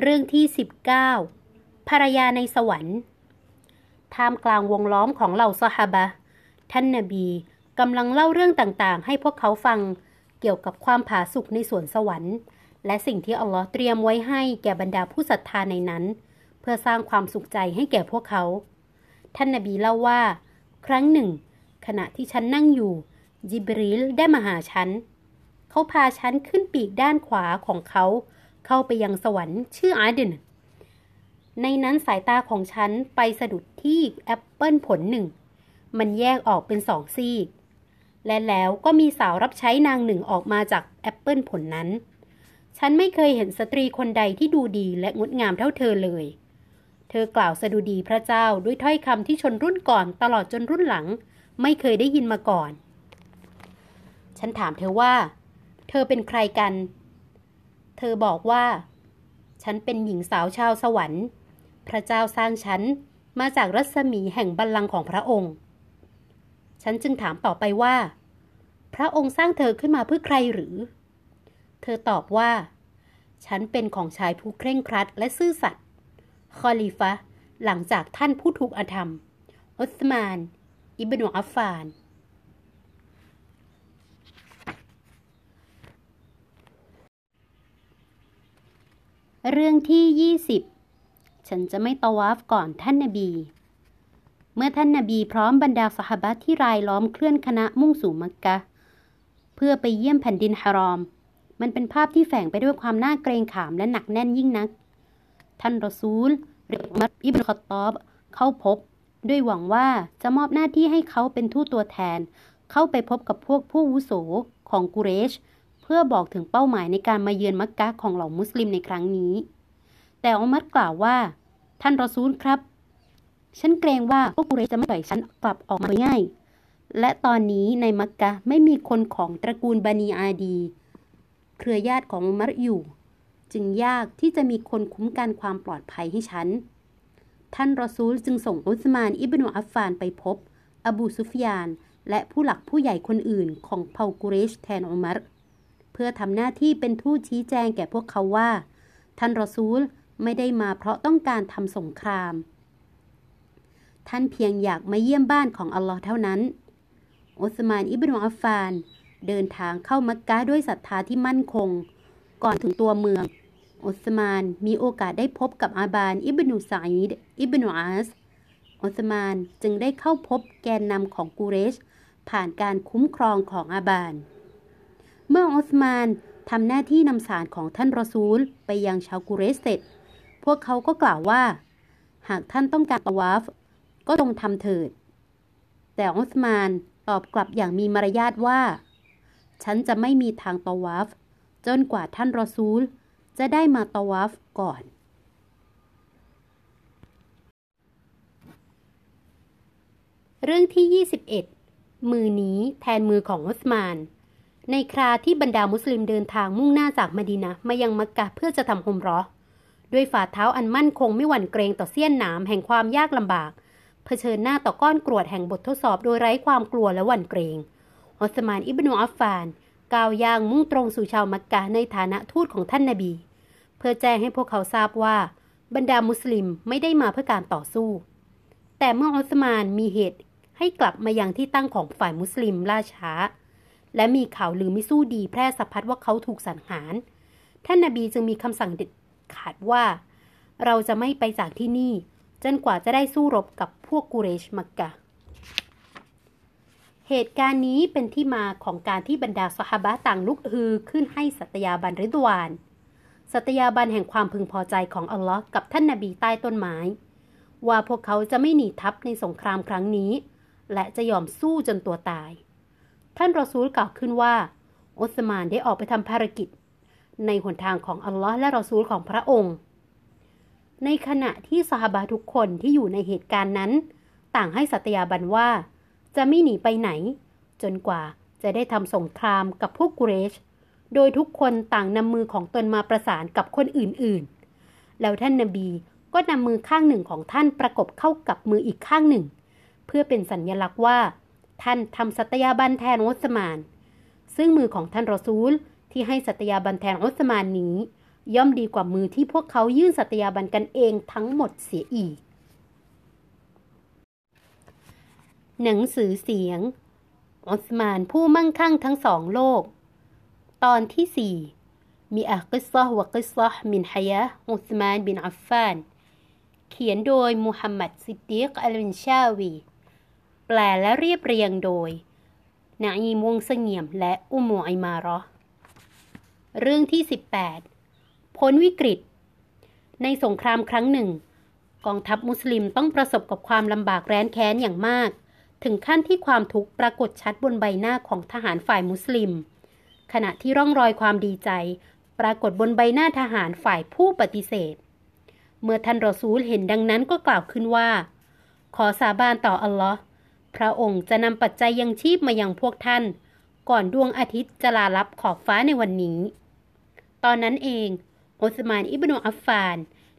เรื่องที่ 19 ภรรยาในสวรรค์ ท่ามกลางวงล้อมของเหล่าซอฮาบะ ท่านนบีกำลังเล่าเรื่องต่างๆ ให้พวกเขาฟังเกี่ยวกับความผาสุกในสวนสวรรค์ และสิ่งที่อัลลอฮ์เตรียมไว้ให้แก่บรรดาผู้ศรัทธาในนั้น เพื่อสร้างความสุขใจให้แก่พวกเขา ท่านนบีเล่าว่า ครั้งหนึ่ง ขณะที่ฉันนั่งอยู่จิบริลได้มาหาฉัน เขาพาฉันขึ้นปีกด้านขวาของเขา เข้าไปยังสวรรค์ชื่ออาเดนในนั้นสายตาของฉันไปสะดุดที่แอปเปิลผลหนึ่ง มันแยกออกเป็นสองซีก และแล้วก็มีสาวรับใช้นางหนึ่งออกมาจากแอปเปิลผลนั้น ฉันไม่เคยเห็นสตรีคนใดที่ดูดีและงดงามเท่าเธอเลย เธอกล่าวสดุดีพระเจ้าด้วยถ้อยคำที่ชนรุ่นก่อนตลอดจนรุ่นหลัง ไม่เคยได้ยินมาก่อน ฉันถามเธอว่า เธอเป็นใครกัน ธอบอกว่า ฉันเป็นหญิงสาวชาวสวรรค์ พระเจ้าสร้างฉันมาจากรัศมีแห่งบัลลังก์ของพระองค์ ฉันจึงถามต่อไปว่า พระองค์สร้างเธอขึ้นมาเพื่อใครหรือ เธอตอบว่า ฉันเป็นของชายผู้เคร่งครัดและซื่อสัตย์ คอลีฟะหลังจากท่านผู้ถูกอธรรม อุสมาน อิบนุอัฟฟาน เรื่องที่ 20 ฉันจะไม่ตวาฟก่อนท่านนาบี เมื่อท่านนาบีพร้อมบรรดาสหบัตที่รายล้อมเคลื่อนคณะมุ่งสู่มักกะ เพื่อไปเยี่ยมแผ่นดินฮารอม มันเป็นภาพที่แฝงไปด้วยความน่าเกรงขามและหนักแน่นยิ่งนัก ท่านรอซูลหรือมัดอิบนุคตอบ เข้าพบ ด้วยหวังว่าจะมอบหน้าที่ให้เขาเป็นทูตตัวแทน เข้าไปพบกับพวกผู้วุโสของกุเรชเพื่อบอกถึงเป้าหมายในการมาเยือนมักกะของเหล่ามุสลิมในครั้งนี้ แต่อุมัดกล่าวว่า ท่านรอซูลครับ ฉันเกรงว่าพวกกุเรจะไม่ปล่อยฉันกลับออกมาง่าย และตอนนี้ในมักกะไม่มีคนของตระกูลบานีอาดี เครือญาติของอุมัดอยู่ จึงยากที่จะมีคนคุ้มกันความปลอดภัยให้ฉัน ท่านรอซูลจึงส่งอุสมานอิบนุอัฟฟานไปพบ อบูซุฟยาน และผู้หลักผู้ใหญ่คนอื่นของเผ่ากุเรชแทนอุมัร เพื่อทำหน้าที่เป็นทูตชี้แจงแก่พวกเขาว่า ท่านรอซูลไม่ได้มาเพราะต้องการทำสงคราม ท่านเพียงอยากมาเยี่ยมบ้านของอัลลอฮ์เท่านั้นอุสมานอิบนุอัฟฟาน เดินทางเข้ามักกะด้วยศรัทธาที่มั่นคง ก่อนถึงตัวเมืองอุสมานมีโอกาสได้พบกับอาบานอิบนุซาอิดอิบนุอาสอุสมานจึงได้เข้าพบแกนนำของกูเรช ผ่านการคุ้มครองของอาบาน เมื่ออุสมานทำหน้าที่นำสารของท่านรอซูลไปยังชาวกุเรสเสร็จ พวกเขาก็กล่าวว่า หากท่านต้องการตวาฟ ก็จงทำเถิด แต่อุสมานตอบกลับอย่างมีมารยาทว่า ฉันจะไม่มีทางตวาฟ จนกว่าท่านรอซูล จะได้มาตวาฟก่อน เรื่องที่ 21 มือนี้แทนมือของอุสมาน ในคราที่บรรดามุสลิมเดินทางมุ่งหน้าจากมดีนะมายังมักกะเพื่อจะทำฮุมรอด้วยฝ่าเท้าอันมั่นคงไม่หวั่นเกรงต่อเสี้ยนหนามแห่งความยากลำบาก เผชิญหน้าต่อก้อนกรวดแห่งบททดสอบโดยไร้ความกลัวและหวั่นเกรงอุสมานอิบนุอัฟฟานก้าวย่างมุ่งตรงสู่ชาวมักกะในฐานะทูตของท่านนาบี เพื่อแจ้งให้พวกเขาทราบว่า บรรดามุสลิมไม่ได้มาเพื่อการต่อสู้ แต่เมื่ออุสมานมีเหตุให้กลับมายังที่ตั้งของฝ่ายมุสลิมล่าช้า และมีข่าวลือไม่สู้ดีแพร่สะพัดว่าเขาถูกสังหาร ท่านนาบีจึงมีคำสั่งเด็ดขาดว่า เราจะไม่ไปจากที่นี่ จนกว่าจะได้สู้รบกับพวกกุเรชมักกะ เหตุการณ์นี้เป็นที่มาของการที่บรรดาสหบะต่างลุกฮือขึ้นให้สัตยาบันริดวานสัตยาบันแห่งความพึงพอใจของอัลลอฮ์กับท่านนาบีใต้ต้นไม้ ว่าพวกเขาจะไม่หนีทัพในสงครามครั้งนี้ และจะยอมสู้จนตัวตาย ท่านรอซูลกล่าวขึ้นว่าอุสมานได้ออกไปทำภารกิจ ในหนทางของอัลลอฮ์และรอซูลของพระองค์ ในขณะที่สหบาทุกคนที่อยู่ในเหตุการณ์นั้น ต่างให้สัตยาบันว่า จะไม่หนีไปไหน จนกว่าจะได้ทำสงครามกับพวกกุเรช โดยทุกคนต่างนำมือของตนมาประสานกับคนอื่นๆ แล้วท่านนบีก็นำมือข้างหนึ่งของท่านประกบเข้ากับมืออีกข้างหนึ่ง เพื่อเป็นสัญญลักษณ์ว่า ท่านทำสัตยาบันแทนอุสมาน ซึ่งมือของท่านรอซูลที่ให้สัตยาบันแทนอุสมานนี้ ย่อมดีกว่ามือที่พวกเขายื่นสัตยาบันกันเองทั้งหมดเสียอีก หนังสือเสียงอุสมานผู้มั่งคั่งทั้งสองโลก ตอนที่สี่มีอักิซะวะกิซะมินฮยะอุสมานบินอัฟฟาน เขียนโดยมุฮัมหมัดซิดดีกอัลวินชาวี ลและเรียบเรียงโดยนาอีมวงเสงี่ยมและอุโมไอมารอเรื่องที่ 18 พ้นวิกฤต ในสงครามครั้งหนึ่ง กองทัพมุสลิมต้องประสบกับความลำบากแร้นแค้นอย่างมาก ถึงขั้นที่ความทุกข์ปรากฏชัดบนใบหน้าของทหารฝ่ายมุสลิม ขณะที่ร่องรอยความดีใจ ปรากฏบนใบหน้าทหารฝ่ายผู้ปฏิเสธ เมื่อท่านรอซูลเห็นดังนั้นก็กล่าวขึ้นว่า ขอสาบานต่ออัลลอฮ์ พระองค์จะนำปัจจัยยังชีพมายังพวกท่าน ก่อนดวงอาทิตย์จะลาลับขอบฟ้าในวันนี้ ตอนนั้นเองอุสมานอิบนุอัฟฟาน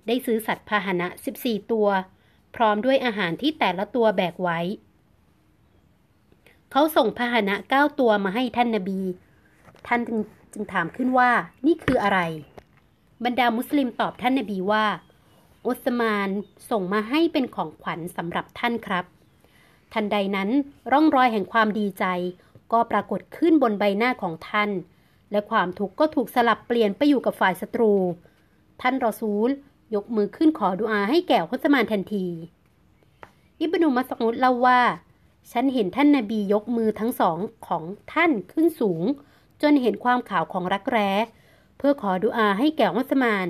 ได้ซื้อสัตว์พาหนะ 14 ตัว พร้อมด้วยอาหารที่แต่ละตัวแบกไว้ เขาส่งพาหนะ 9 ตัวมาให้ท่านนาบี ท่านจึงถามขึ้นว่านี่คืออะไร บรรดามุสลิมตอบท่านนาบีว่าอุสมานส่งมาให้เป็นของขวัญสำหรับท่านครับ ทันใดนั้นร่องรอยแห่งความดีใจ ก็ปรากฏขึ้นบนใบหน้าของท่าน และความทุกข์ก็ถูกสลับเปลี่ยนไปอยู่กับฝ่ายศัตรู ท่านรอซูล ยกมือขึ้นขอดุอาให้แก่ฮุสมานทันที อิบนุมัสอุดเล่าว่า ฉันเห็นท่านนาบียกมือทั้งสองของท่านขึ้นสูง จนเห็นความขาวของรักแร้ เพื่อขอดุอาให้แก่ฮุสมาน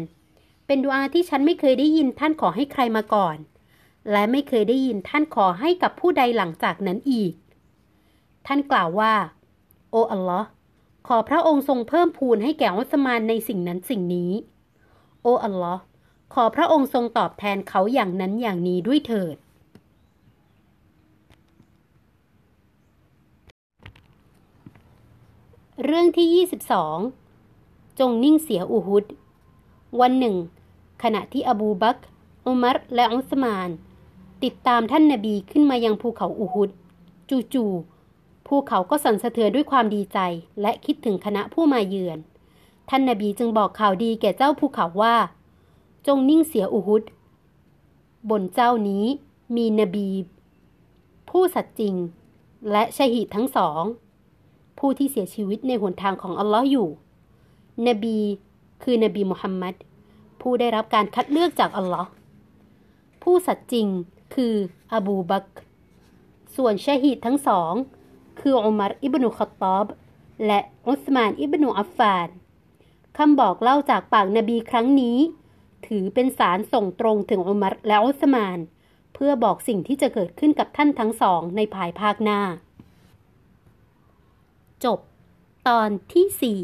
เป็นดุอาที่ฉันไม่เคยได้ยินท่านขอให้ใครมาก่อน และไม่เคยได้ยินท่านขอให้กับผู้ใดหลังจากนั้นอีก ท่านกล่าวว่า โอ้อัลลอฮ์ขอพระองค์ทรงเพิ่มพูนให้แก่วัสมานในสิ่งนั้นสิ่งนี้ โอ้อัลลอฮ์ขอพระองค์ทรงตอบแทนเขาอย่างนั้นอย่างนี้ด้วยเถิด เรื่องที่ 22 จงนิ่งเสียอูฮุด วันหนึ่ง ขณะที่อบูบักอุมัรและอุสมาน ติดตามท่านนาบีขึ้นมายังภูเขาอูฮุด จู่ๆภูเขาก็สั่นสะเทือนด้วยความดีใจ และคิดถึงคณะผู้มาเยือน ท่านนาบีจึงบอกข่าวดีแก่เจ้าภูเขาว่า จงนิ่งเสียอูฮุด บนเจ้านี้มีนบี ผู้สัตย์จริง และชหิดทั้งสอง ผู้ที่เสียชีวิตในหนทางของอัลลอฮ์อยู่ นบีคือนบีมุฮัมมัดผู้ได้รับการคัดเลือกจากอัลลอฮ์ผู้สัตย์จริง คืออบูบัก ส่วนชาฮิดทั้งสอง คืออุมัรอิบนุขตอบ และอุสมานอิบนุอัฟฟานคำบอกเล่าจากปากนบีครั้งนี้ ถือเป็นสารส่งตรงถึงอุมัรและอุสมาน เพื่อบอกสิ่งที่จะเกิดขึ้นกับท่านทั้งสองในภายภาคหน้า จบ ตอนที่สี่